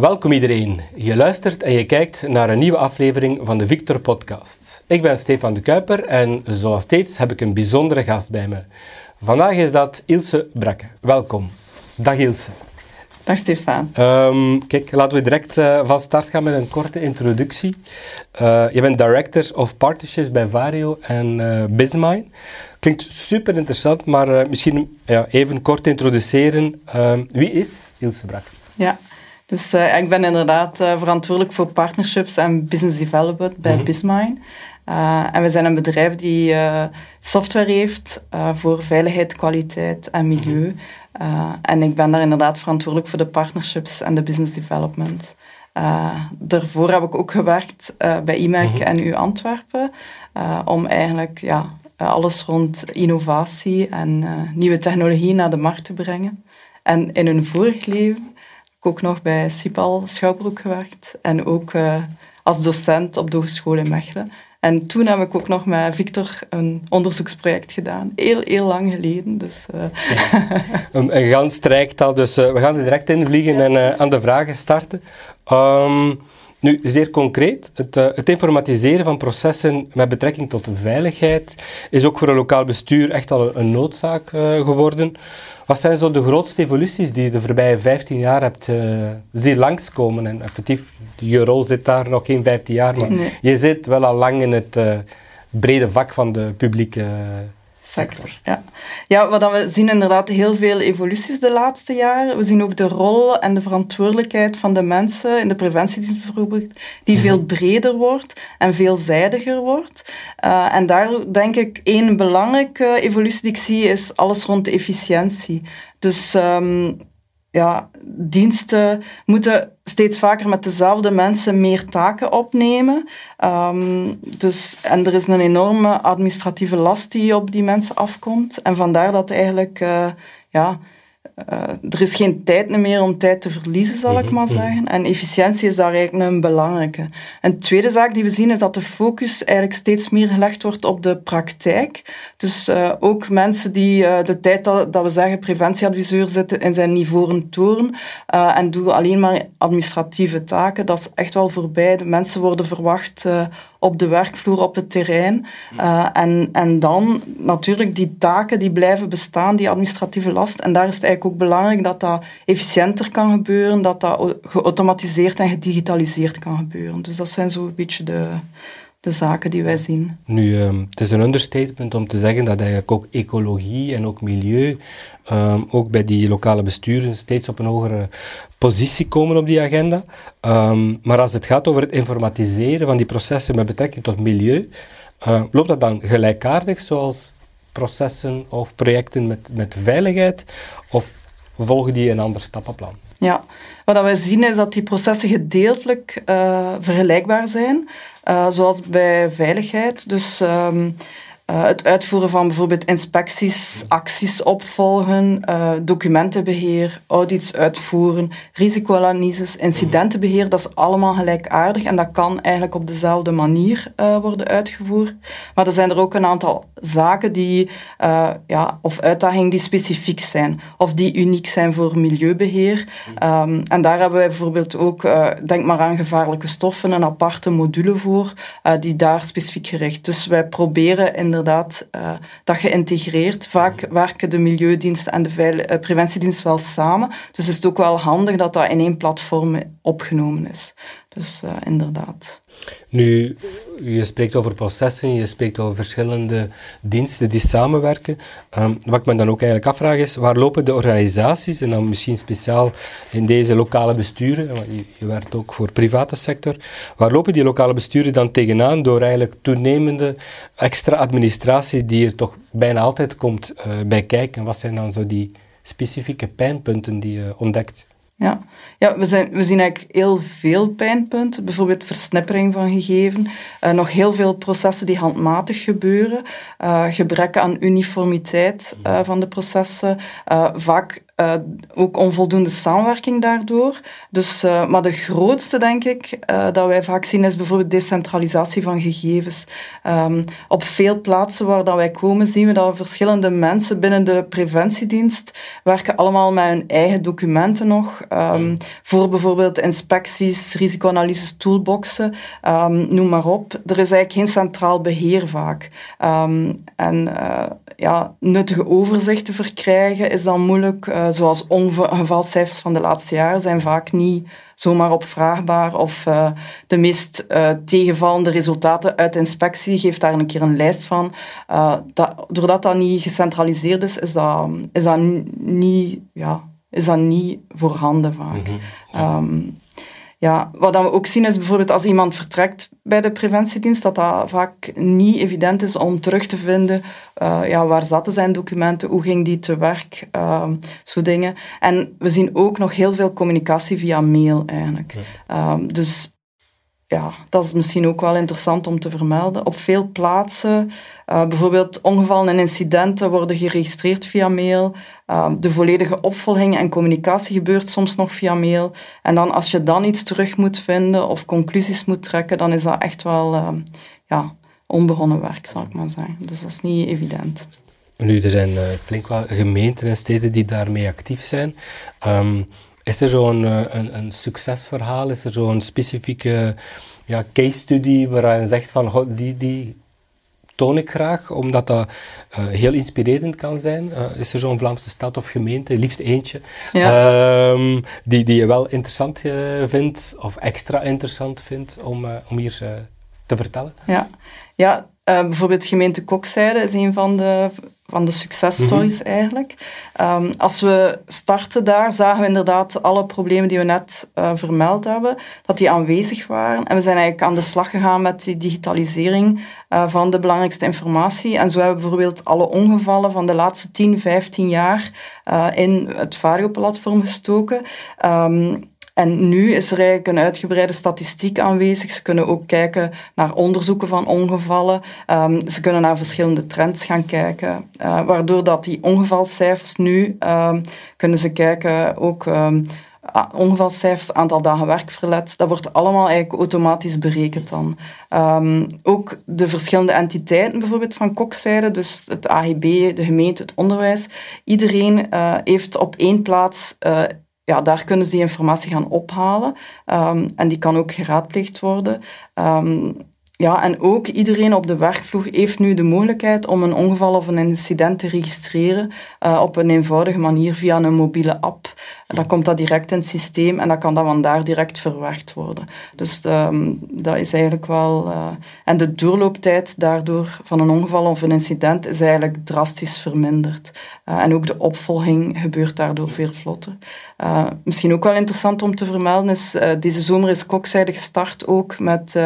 Welkom iedereen. Je luistert en je kijkt naar een nieuwe aflevering van de Victor Podcast. Ik ben Stefan de Kuiper en zoals steeds heb ik een bijzondere gast bij me. Vandaag is dat Ilse Brakke. Welkom. Dag Ilse. Dag Stefan. Um, kijk, laten we direct uh, van start gaan met een korte introductie. Uh, je bent Director of Partnerships bij Vario en uh, Bizmine. Klinkt super interessant, maar misschien ja, even kort introduceren. Ehm, wie is Ilse Brakke? Ja, dus uh, ik ben inderdaad uh, verantwoordelijk voor partnerships en business development bij mm Bizmine. Uh, en we zijn een bedrijf die software heeft voor veiligheid, kwaliteit en milieu. Mm en ik ben daar inderdaad verantwoordelijk voor de partnerships en de business development. daarvoor heb ik ook gewerkt bij IMEC mm en U Antwerpen om eigenlijk ja, alles rond innovatie en nieuwe technologie naar de markt te brengen. En in een vorig leven ik ook nog bij Sipal Schouwbroek gewerkt en ook uh, als docent op de Hogeschool in Mechelen. En toen heb ik ook nog met Victor een onderzoeksproject gedaan. Heel, heel lang geleden. Dus, uh. een, een gans strijktal, dus uh, we gaan er direct in vliegen en aan de vragen starten. Um, nu, zeer concreet, het, het, informatiseren van processen met betrekking tot veiligheid is ook voor een lokaal bestuur echt al een, een noodzaak geworden. Wat zijn zo de grootste evoluties die je de voorbije 15 jaar hebt uh, zien langskomen? En effectief, je rol zit daar nog geen 15 jaar, maar je zit wel al lang in het uh, brede vak van de publieke sector. Ja. ja, wat we zien inderdaad heel veel evoluties de laatste jaren. We zien ook de rol en de verantwoordelijkheid van de mensen in de preventiedienst bijvoorbeeld, die mhm. veel breder wordt en veelzijdiger wordt. Uh, en daar denk ik één belangrijke evolutie die ik zie is alles rond de efficiëntie. Dus um, ja, diensten moeten steeds vaker met dezelfde mensen meer taken opnemen. Um, dus, en er is een enorme administratieve last die op die mensen afkomt. En vandaar dat eigenlijk uh, ja, uh, er is geen tijd meer om tijd te verliezen, zal ik mhm, maar mhm. zeggen. En efficiëntie is daar eigenlijk een belangrijke. En de tweede zaak die we zien is dat de focus eigenlijk steeds meer gelegd wordt op de praktijk. Dus uh, ook mensen die uh, de tijd dat, dat, we zeggen preventieadviseur zitten in zijn ivoren toren en doen alleen maar administratieve taken, dat is echt wel voorbij. De mensen worden verwacht op de werkvloer, op het terrein. Uh, en, en dan natuurlijk die taken die blijven bestaan, die administratieve last. En daar is het eigenlijk ook belangrijk dat dat efficiënter kan gebeuren, dat dat geautomatiseerd en gedigitaliseerd kan gebeuren. Dus dat zijn zo'n beetje de, de zaken die wij zien. Nu, um, het is een understatement om te zeggen dat eigenlijk ook ecologie en ook milieu um, ook bij die lokale besturen steeds op een hogere positie komen op die agenda. Um, maar als het gaat over het informatiseren van die processen met betrekking tot milieu, uh, loopt dat dan gelijkaardig zoals processen of projecten met, met veiligheid? Of volgen die een ander stappenplan? Ja, wat we zien is dat die processen gedeeltelijk uh, vergelijkbaar zijn, zoals bij veiligheid. Dus um, uh, het uitvoeren van bijvoorbeeld inspecties, acties opvolgen, uh, documentenbeheer, audits uitvoeren, risicoanalyses, incidentenbeheer, dat is allemaal gelijkaardig en dat kan eigenlijk op dezelfde manier uh, worden uitgevoerd. Maar er zijn er ook een aantal zaken die, ja, of uitdagingen die specifiek zijn of die uniek zijn voor milieubeheer. Um, en daar hebben wij bijvoorbeeld ook, denk maar aan gevaarlijke stoffen, een aparte module voor, die daar specifiek gericht. Dus wij proberen in inderdaad uh, dat geïntegreerd. Vaak werken de milieudiensten en de uh, preventiedienst wel samen. Dus is het ook wel handig dat dat in één platform opgenomen is. Dus uh, inderdaad. Nu, je spreekt over processen, je spreekt over verschillende diensten die samenwerken. Um, wat ik me dan ook eigenlijk afvraag is, waar lopen de organisaties, en dan misschien speciaal in deze lokale besturen, want je, je werkt ook voor de private sector, waar lopen die lokale besturen dan tegenaan door eigenlijk toenemende extra administratie die er toch bijna altijd komt uh, bij kijken? Wat zijn dan zo die specifieke pijnpunten die je ontdekt? Ja, ja we, zijn, we zien eigenlijk heel veel pijnpunten. Bijvoorbeeld versnippering van gegevens. Uh, nog heel veel processen die handmatig gebeuren. Uh, gebrek aan uniformiteit uh, van de processen. vaak uh, ook onvoldoende samenwerking daardoor. Dus, uh, maar de grootste, denk ik, uh, dat wij vaak zien, is bijvoorbeeld decentralisatie van gegevens. Um, op veel plaatsen waar dat wij komen, zien we dat verschillende mensen binnen de preventiedienst werken allemaal met hun eigen documenten nog. Um, voor bijvoorbeeld inspecties, risicoanalyses, toolboxen, um, noem maar op. Er is eigenlijk geen centraal beheer vaak. en ja, nuttige overzichten verkrijgen is dan moeilijk zoals ongevalcijfers van de laatste jaren zijn vaak niet zomaar opvraagbaar. Of uh, de meest uh, tegenvallende resultaten uit inspectie, geeft daar een keer een lijst van. dat, doordat dat niet gecentraliseerd is, is dat, is dat, niet, ja, is dat niet voorhanden vaak. Mm -hmm, ja, wat dan we ook zien is bijvoorbeeld als iemand vertrekt bij de preventiedienst, dat dat vaak niet evident is om terug te vinden uh, ja, waar zaten zijn documenten, hoe ging die te werk, uh, zo dingen. En we zien ook nog heel veel communicatie via mail eigenlijk. Ja. Um, dus ja, dat is misschien ook wel interessant om te vermelden. Op veel plaatsen, uh, bijvoorbeeld ongevallen en incidenten worden geregistreerd via mail. Uh, de volledige opvolging en communicatie gebeurt soms nog via mail. En dan als je dan iets terug moet vinden of conclusies moet trekken, dan is dat echt wel uh, ja, onbegonnen werk, zal ik maar zeggen. Dus dat is niet evident. Nu, er zijn flink wat gemeenten en steden die daarmee actief zijn. Um, is er zo'n eh, een, een, succesverhaal? Is er zo'n specifieke ja, case study waar je zegt van god, die, die toon ik graag, omdat dat uh, heel inspirerend kan zijn? Uh, is er zo'n Vlaamse stad of gemeente, liefst eentje, ja. um, die, die je wel interessant uh, vindt of extra interessant vindt om, om hier te vertellen? Ja, ja bijvoorbeeld gemeente Kokzijde is een van de van de successtories mm eigenlijk. Um, als we starten daar, zagen we inderdaad alle problemen die we net uh, vermeld hebben, dat die aanwezig waren. En we zijn eigenlijk aan de slag gegaan met die digitalisering uh, van de belangrijkste informatie. En zo hebben we bijvoorbeeld alle ongevallen van de laatste 10, 15 jaar uh, in het Vario-platform gestoken. Um, en nu is er eigenlijk een uitgebreide statistiek aanwezig. Ze kunnen ook kijken naar onderzoeken van ongevallen. Um, ze kunnen naar verschillende trends gaan kijken. Uh, waardoor dat die ongevalcijfers nu um, kunnen ze kijken ook um, ongevalcijfers, aantal dagen werkverlet. Dat wordt allemaal eigenlijk automatisch berekend dan. ook de verschillende entiteiten bijvoorbeeld van kokzijde, dus het AGB, de gemeente, het onderwijs. Iedereen uh, heeft op één plaats uh, ja, daar kunnen ze die informatie gaan ophalen. Um, en die kan ook geraadpleegd worden. Um, ja, en ook iedereen op de werkvloer heeft nu de mogelijkheid om een ongeval of een incident te registreren uh, op een eenvoudige manier via een mobiele app. Dan komt dat direct in het systeem en dat kan dan van daar direct verwerkt worden. Dus um, dat is eigenlijk wel... Uh, en de doorlooptijd daardoor van een ongeval of een incident is eigenlijk drastisch verminderd. Uh, en ook de opvolging gebeurt daardoor veel vlotter. Uh, misschien ook wel interessant om te vermelden is, deze zomer is Kokzijde gestart ook met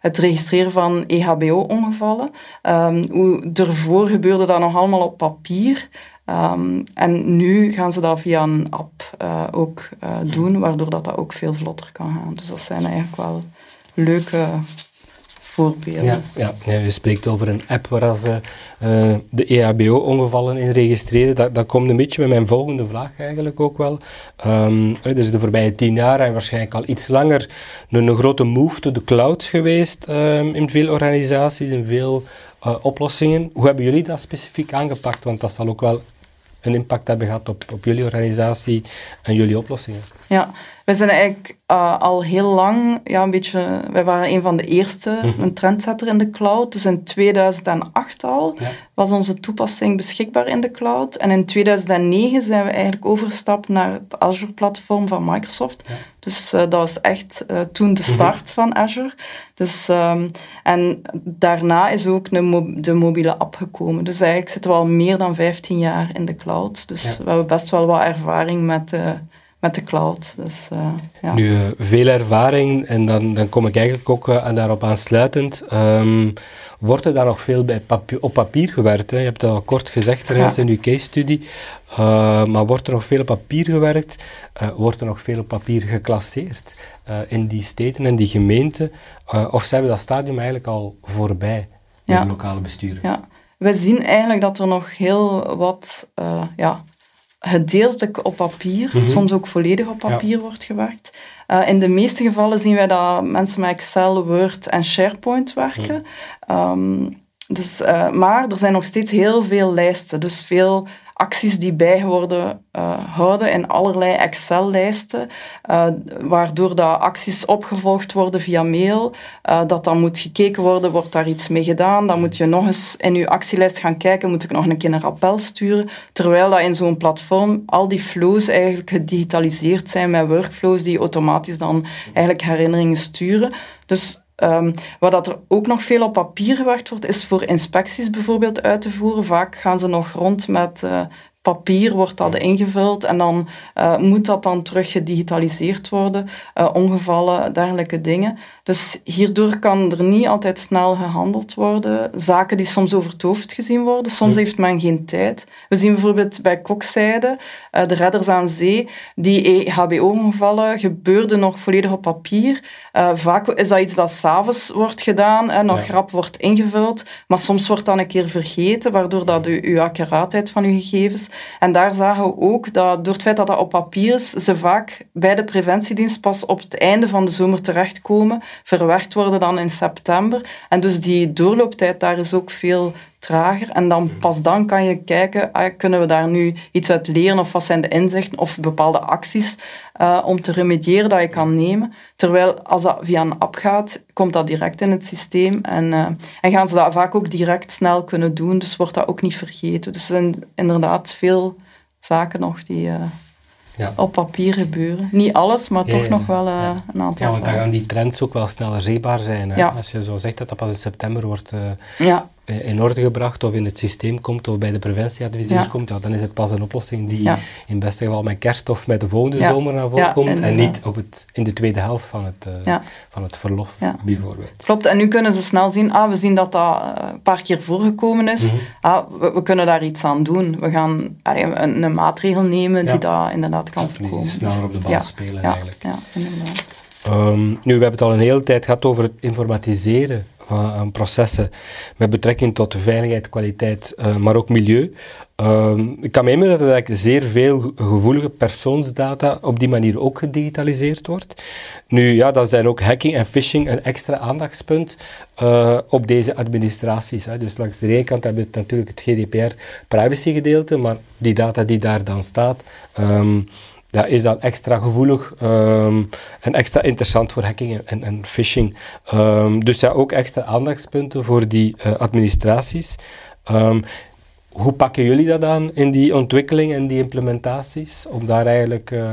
het registreren van EHBO-ongevallen. Um, hoe ervoor gebeurde dat nog allemaal op papier. Um, en nu gaan ze dat via een app ook doen, waardoor dat, dat ook veel vlotter kan gaan. Dus dat zijn eigenlijk wel leuke voorbeelden. Ja, ja, ja je spreekt over een app waar ze uh, de EHBO-ongevallen in registreren. Dat, dat komt een beetje met mijn volgende vraag eigenlijk ook wel. Um, er is de voorbije tien jaar en waarschijnlijk al iets langer een, een grote move to the cloud geweest um, in veel organisaties, in veel uh, oplossingen. Hoe hebben jullie dat specifiek aangepakt? Want dat zal ook wel een impact hebben gehad op, op jullie organisatie en jullie oplossingen. Ja, we zijn eigenlijk uh, al heel lang, ja, een beetje, wij waren een van de eerste, mm een trendsetter in de cloud. Dus in 2008 al ja. was onze toepassing beschikbaar in de cloud. En in 2009 zijn we eigenlijk overgestapt naar het Azure-platform van Microsoft. Ja. Dus uh, dat was echt uh, toen de mhm. start van Azure. Dus, um, en daarna is ook de, mo de, mobiele app gekomen. Dus eigenlijk zitten we al meer dan 15 jaar in de cloud. Dus ja. we hebben best wel wat ervaring met met de cloud. Dus, uh, ja. Nu, uh, veel ervaring en dan, dan kom ik eigenlijk ook uh, daarop aansluitend. Um, wordt er daar nog veel bij papier, op papier gewerkt? Hè? Je hebt het al kort gezegd er ja. in uw case study. maar wordt er nog veel op papier gewerkt? wordt er nog veel op papier geclasseerd in die steden en die gemeenten? of zijn we dat stadium eigenlijk al voorbij ja. met lokale besturen? Ja, we zien eigenlijk dat er nog heel wat ja, gedeeltelijk op papier, Mhm. soms ook volledig op papier wordt gewerkt. Eh, in de meeste gevallen zien wij dat mensen met Excel, Word en SharePoint werken. Ehm, dus, eh, maar er zijn nog steeds heel veel lijsten, dus veel acties die bij worden eh, houden in allerlei Excel-lijsten, eh, waardoor dat acties opgevolgd worden via mail, dat dan moet gekeken worden, wordt daar iets mee gedaan, dan moet je nog eens in je actielijst gaan kijken, moet ik nog een keer een rappel sturen, terwijl dat in zo'n platform al die flows eigenlijk gedigitaliseerd zijn met workflows die automatisch dan eigenlijk herinneringen sturen. Dus Um, wat dat er ook nog veel op papier gewerkt wordt, is voor inspecties bijvoorbeeld uit te voeren. Vaak gaan ze nog rond met uh, papier, wordt dat ingevuld en dan uh, moet dat dan terug gedigitaliseerd worden. Uh, ongevallen, dergelijke dingen. Dus hierdoor kan er niet altijd snel gehandeld worden. Zaken die soms over het hoofd gezien worden. Soms heeft men geen tijd. We zien bijvoorbeeld bij kokzijde, uh, de redders aan zee, die E HBO-ongevallen gebeurden nog volledig op papier. Vaak is dat iets dat s'avonds wordt gedaan en nog ja. rap wordt ingevuld. Maar soms wordt dat een keer vergeten, waardoor dat u, uw accuraatheid van uw gegevens. En daar zagen we ook dat door het feit dat dat op papier is, ze vaak bij de preventiedienst pas op het einde van de zomer terechtkomen verwerkt worden dan in september. En dus die doorlooptijd daar is ook veel trager. En dan pas dan kan je kijken, ah, kunnen we daar nu iets uit leren of wat zijn de inzichten of bepaalde acties uh, om te remediëren dat je kan nemen. Terwijl als dat via een app gaat, komt dat direct in het systeem en, uh, en gaan ze dat vaak ook direct snel kunnen doen, dus wordt dat ook niet vergeten. Dus er zijn inderdaad veel zaken nog die... Uh, ja. op papier gebeuren. Niet alles, maar toch ja, nog wel uh, een aantal Ja, want dan gaan die trends ook wel sneller zichtbaar zijn. Hè? Als je zo zegt dat dat pas in september wordt uh, in orde gebracht of in het systeem komt of bij de preventieadviseurs komt, ja, dan is het pas een oplossing die in beste geval met kerst of met de volgende zomer naar voren komt en niet op het, in de tweede helft van het, uh, van het verlof bijvoorbeeld. Klopt, en nu kunnen ze snel zien, ah, we zien dat dat een paar keer voorgekomen is, mm -hmm. ah, we, we, kunnen daar iets aan doen. We gaan allee, een, een, maatregel nemen die dat inderdaad kan voorkomen. Die sneller op de bal spelen eigenlijk. Ja, inderdaad. Um, nu, we hebben het al een hele tijd gehad over het informatiseren van processen met betrekking tot veiligheid, kwaliteit, uh, maar ook milieu. Um, ik kan me inbeelden dat eigenlijk zeer veel gevoelige persoonsdata op die manier ook gedigitaliseerd wordt. Nu, ja, dan zijn ook hacking en phishing een extra aandachtspunt uh, op deze administraties. Dus langs de ene kant hebben we natuurlijk het GDPR privacygedeelte, maar die data die daar dan staat, um, dat is dan extra gevoelig um, en extra interessant voor hacking en, en phishing. Um, dus ja, ook extra aandachtspunten voor die uh, administraties. Um, hoe pakken jullie dat aan in die ontwikkeling en die implementaties, om daar eigenlijk uh,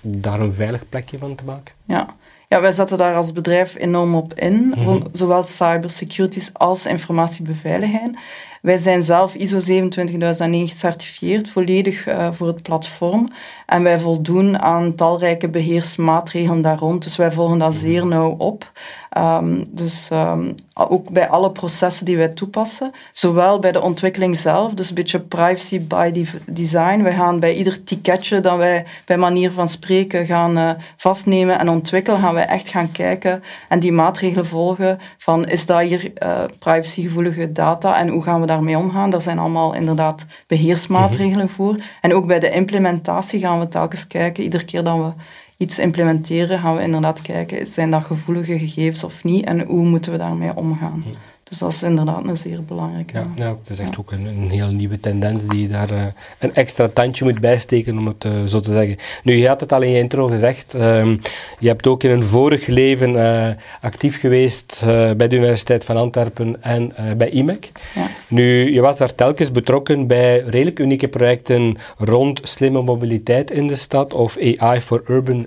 daar een veilig plekje van te maken? Ja. Ja, wij zetten daar als bedrijf enorm op in, mm -hmm. zowel cybersecurity als informatiebeveiliging. Wij zijn zelf ISO 27001 gecertificeerd, volledig uh, voor het platform. En wij voldoen aan talrijke beheersmaatregelen daar rond. Dus wij volgen dat zeer nauw op. Um, dus um, ook bij alle processen die wij toepassen, zowel bij de ontwikkeling zelf, dus een beetje privacy by design. Wij gaan bij ieder ticketje dat wij bij manier van spreken gaan uh, vastnemen en ontwikkelen, gaan wij echt gaan kijken en die maatregelen volgen van is dat hier uh, privacygevoelige data en hoe gaan we daarmee omgaan. Daar zijn allemaal inderdaad beheersmaatregelen mm -hmm. voor. En ook bij de implementatie gaan we telkens kijken, iedere keer dat we iets implementeren, gaan we inderdaad kijken, zijn dat gevoelige gegevens of niet? En hoe moeten we daarmee omgaan. Dus dat is inderdaad een zeer belangrijke. Ja, ja het is echt ja. ook een, een heel nieuwe tendens die je daar uh, een extra tandje moet bijsteken, om het uh, zo te zeggen. Nu, je had het al in je intro gezegd, um, je hebt ook in een vorig leven uh, actief geweest bij de Universiteit van Antwerpen en bij IMEC. Ja. Nu, je was daar telkens betrokken bij redelijk unieke projecten rond slimme mobiliteit in de stad of AI for Urban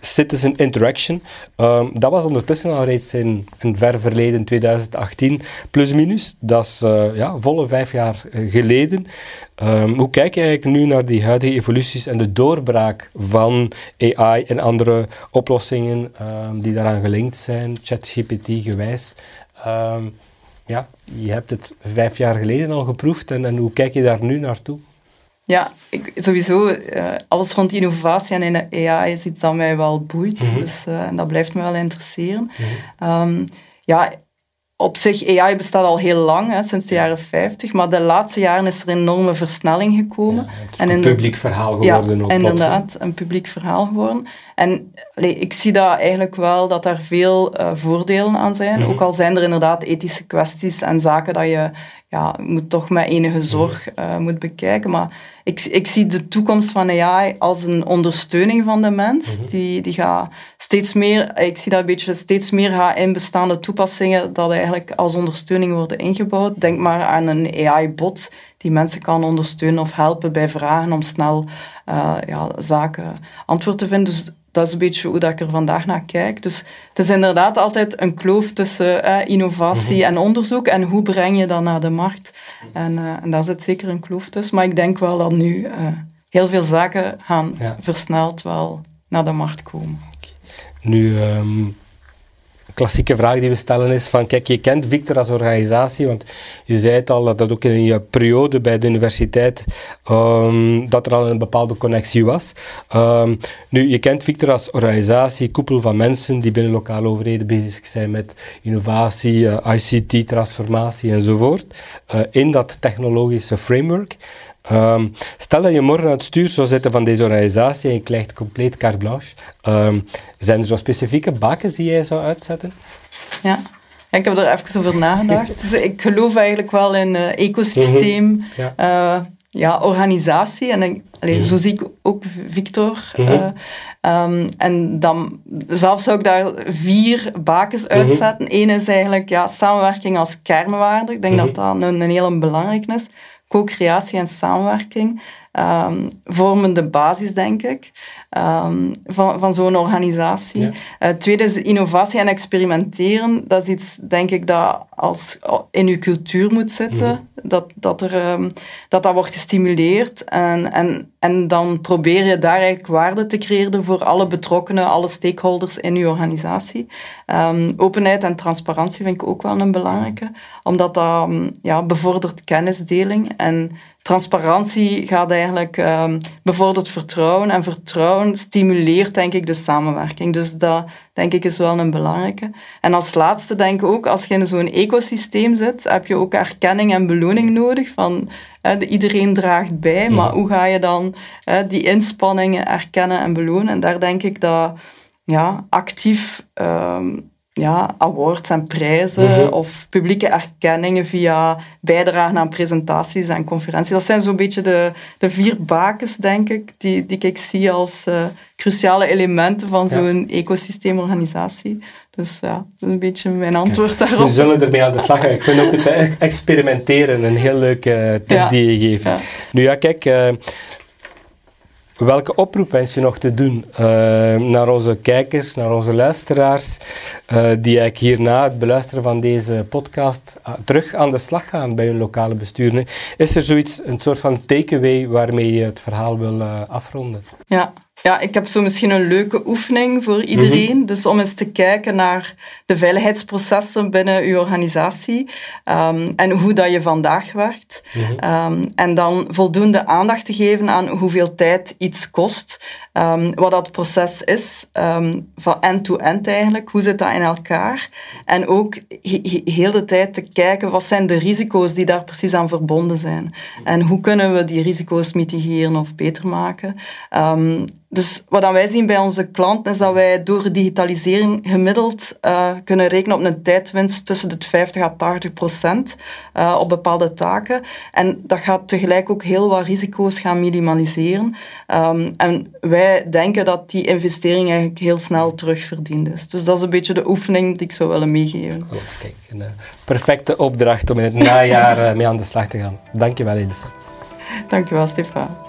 Citizen Interaction. Um, dat was ondertussen al reeds in een ver verleden, 2018, plus minus. Dat is uh, ja, volle vijf jaar uh, geleden. Um, hoe kijk je eigenlijk nu naar die huidige evoluties en de doorbraak van AI en andere oplossingen um, die daaraan gelinkt zijn, ChatGPT gewijs? ja, je hebt het vijf jaar geleden al geproefd en, en hoe kijk je daar nu naartoe? Ja, ik, sowieso, uh, alles rond innovatie en AI is iets dat mij wel boeit. Mm -hmm. Dus uh, en dat blijft me wel interesseren. Mm -hmm. um, ja, op zich, AI bestaat al heel lang, hè, sinds de jaren 50, maar de laatste jaren is er een enorme versnelling gekomen. Ja, het is en een publiek verhaal geworden. Ja, inderdaad, een publiek verhaal geworden. En allee, ik zie dat eigenlijk wel, dat daar veel uh, voordelen aan zijn. Mhm. Ook al zijn er inderdaad ethische kwesties en zaken dat je ja, moet toch met enige zorg uh, moet bekijken. Maar ik, ik zie de toekomst van AI als een ondersteuning van de mens. Mhm. die, die gaat steeds meer, ik zie dat een beetje steeds meer gaat in bestaande toepassingen dat eigenlijk als ondersteuning worden ingebouwd. Denk maar aan een AI-bot die mensen kan ondersteunen of helpen bij vragen om snel uh, ja, zaken antwoord te vinden. Dus dat is een beetje hoe dat ik er vandaag naar kijk. Dus het is inderdaad altijd een kloof tussen eh, innovatie mhm. en onderzoek en hoe breng je dat naar de markt. En, uh, en daar zit zeker een kloof tussen. Maar ik denk wel dat nu uh, heel veel zaken gaan versneld wel naar de markt komen. Nu, um, klassieke vraag die we stellen is van, kijk, je kent Victor als organisatie, want je zei het al, dat ook in je periode bij de universiteit, um, dat er al een bepaalde connectie was. Um, nu, je kent Victor als organisatie, koepel van mensen die binnen lokale overheden bezig zijn met innovatie, eh, ICT, transformatie enzovoort, uh, in dat technologische framework. Um, stel dat je morgen aan het stuur zou zitten van deze organisatie en je krijgt compleet carte blanche. Um, zijn er zo specifieke bakens die jij zou uitzetten? Ja. Ik heb er even over nagedacht. Dus ik geloof eigenlijk wel in uh, ecosysteem, mm ja. Uh, ja. organisatie. En ik, allee, zo zie ik ook Victor. Mm -hmm. uh, um, en dan, zelf zou ik daar vier bakens mhm. uitzetten. Eén is eigenlijk ja, samenwerking als kernwaarde. Ik denk mhm. dat dat een, een hele belangrijke is co-creatie en samenwerking um, vormen de basis, denk ik, um, van, van zo'n organisatie. Ja. Uh, tweede is innovatie en experimenteren. Dat is iets, denk ik, dat als in je cultuur moet zitten. Mm dat, dat, er, um, dat dat wordt gestimuleerd. En, en, en dan probeer je daar eigenlijk waarde te creëren voor alle betrokkenen, alle stakeholders in je organisatie. openheid en transparantie vind ik ook wel een belangrijke, omdat dat ja, bevordert kennisdeling en transparantie gaat eigenlijk um, bevordert vertrouwen en vertrouwen stimuleert denk ik de samenwerking. Dus dat denk ik is wel een belangrijke. En als laatste denk ik ook, als je in zo'n ecosysteem zit, heb je ook erkenning en beloning nodig van iedereen draagt bij, maar hoe ga je dan die inspanningen erkennen en belonen? En daar denk ik dat ja, actief um, ja, awards en prijzen mhm. of publieke erkenningen via bijdragen aan presentaties en conferenties. Dat zijn zo'n beetje de, de vier bakens, denk ik, die, die ik zie als uh, cruciale elementen van zo'n ecosysteemorganisatie. Dus ja, dat is een beetje mijn antwoord daarop. We zullen ermee aan de slag gaan. Ik vind ook het experimenteren een heel leuke tip die je geeft. Nu ja, kijk... Welke oproep wens je nog te doen uh, naar onze kijkers, naar onze luisteraars, uh, die eigenlijk hierna het beluisteren van deze podcast uh, terug aan de slag gaan bij hun lokale bestuur? Is er zoiets, een soort van takeaway waarmee je het verhaal wil afronden? Ja, ja, ik heb zo misschien een leuke oefening voor iedereen. Mhm. Dus om eens te kijken naar de veiligheidsprocessen binnen uw organisatie um, en hoe dat je vandaag werkt. Mhm. um, en dan voldoende aandacht te geven aan hoeveel tijd iets kost. Um, wat dat proces is, van end-to-end eigenlijk. Hoe zit dat in elkaar? En ook he heel de tijd te kijken, wat zijn de risico's die daar precies aan verbonden zijn? En hoe kunnen we die risico's mitigeren of beter maken? Dus wat wij zien bij onze klanten is dat wij door digitalisering gemiddeld uh, kunnen rekenen op een tijdwinst tussen de 50 à 80 procent uh, op bepaalde taken. En dat gaat tegelijk ook heel wat risico's gaan minimaliseren. Um, en wij denken dat die investering eigenlijk heel snel terugverdiend is. Dus dat is een beetje de oefening die ik zou willen meegeven. Oh, kijk, een uh, perfecte opdracht om in het najaar mee aan de slag te gaan. Dankjewel, Elise. Dankjewel, Stefan.